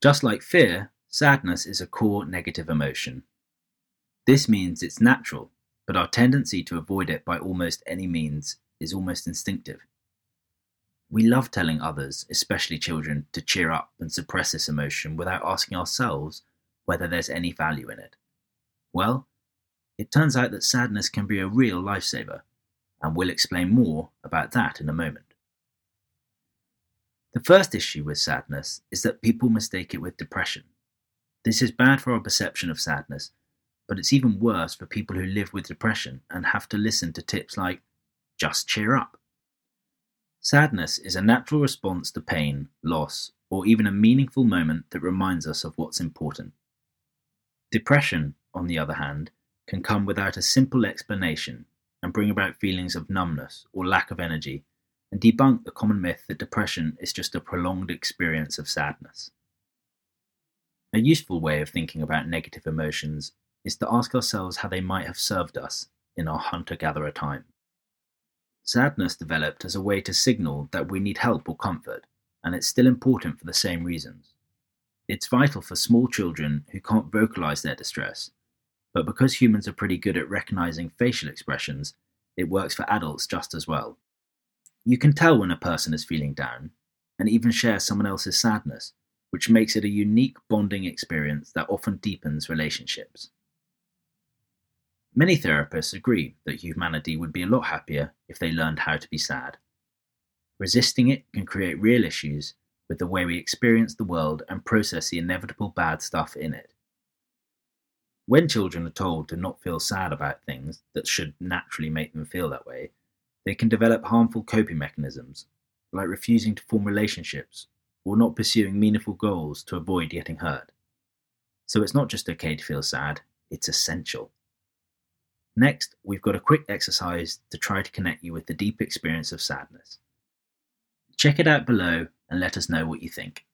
Just like fear, sadness is a core negative emotion. This means it's natural, but our tendency to avoid it by almost any means is almost instinctive. We love telling others, especially children, to cheer up and suppress this emotion without asking ourselves whether there's any value in it. Well, it turns out that sadness can be a real lifesaver, and we'll explain more about that in a moment. The first issue with sadness is that people mistake it with depression. This is bad for our perception of sadness, but it's even worse for people who live with depression and have to listen to tips like, just cheer up. Sadness is a natural response to pain, loss, or even a meaningful moment that reminds us of what's important. Depression, on the other hand, can come without a simple explanation and bring about feelings of numbness or lack of energy and debunk the common myth that depression is just a prolonged experience of sadness. A useful way of thinking about negative emotions is to ask ourselves how they might have served us in our hunter gatherer time. Sadness developed as a way to signal that we need help or comfort, and it's still important for the same reasons. It's vital for small children who can't vocalize their distress, but because humans are pretty good at recognizing facial expressions, it works for adults just as well. You can tell when a person is feeling down and even share someone else's sadness, which makes it a unique bonding experience that often deepens relationships. Many therapists agree that humanity would be a lot happier if they learned how to be sad. Resisting it can create real issues with the way we experience the world and process the inevitable bad stuff in it. When children are told to not feel sad about things that should naturally make them feel that way, they can develop harmful coping mechanisms, like refusing to form relationships or not pursuing meaningful goals to avoid getting hurt. So it's not just okay to feel sad, it's essential. Next, we've got a quick exercise to try to connect you with the deep experience of sadness. Check it out below and let us know what you think.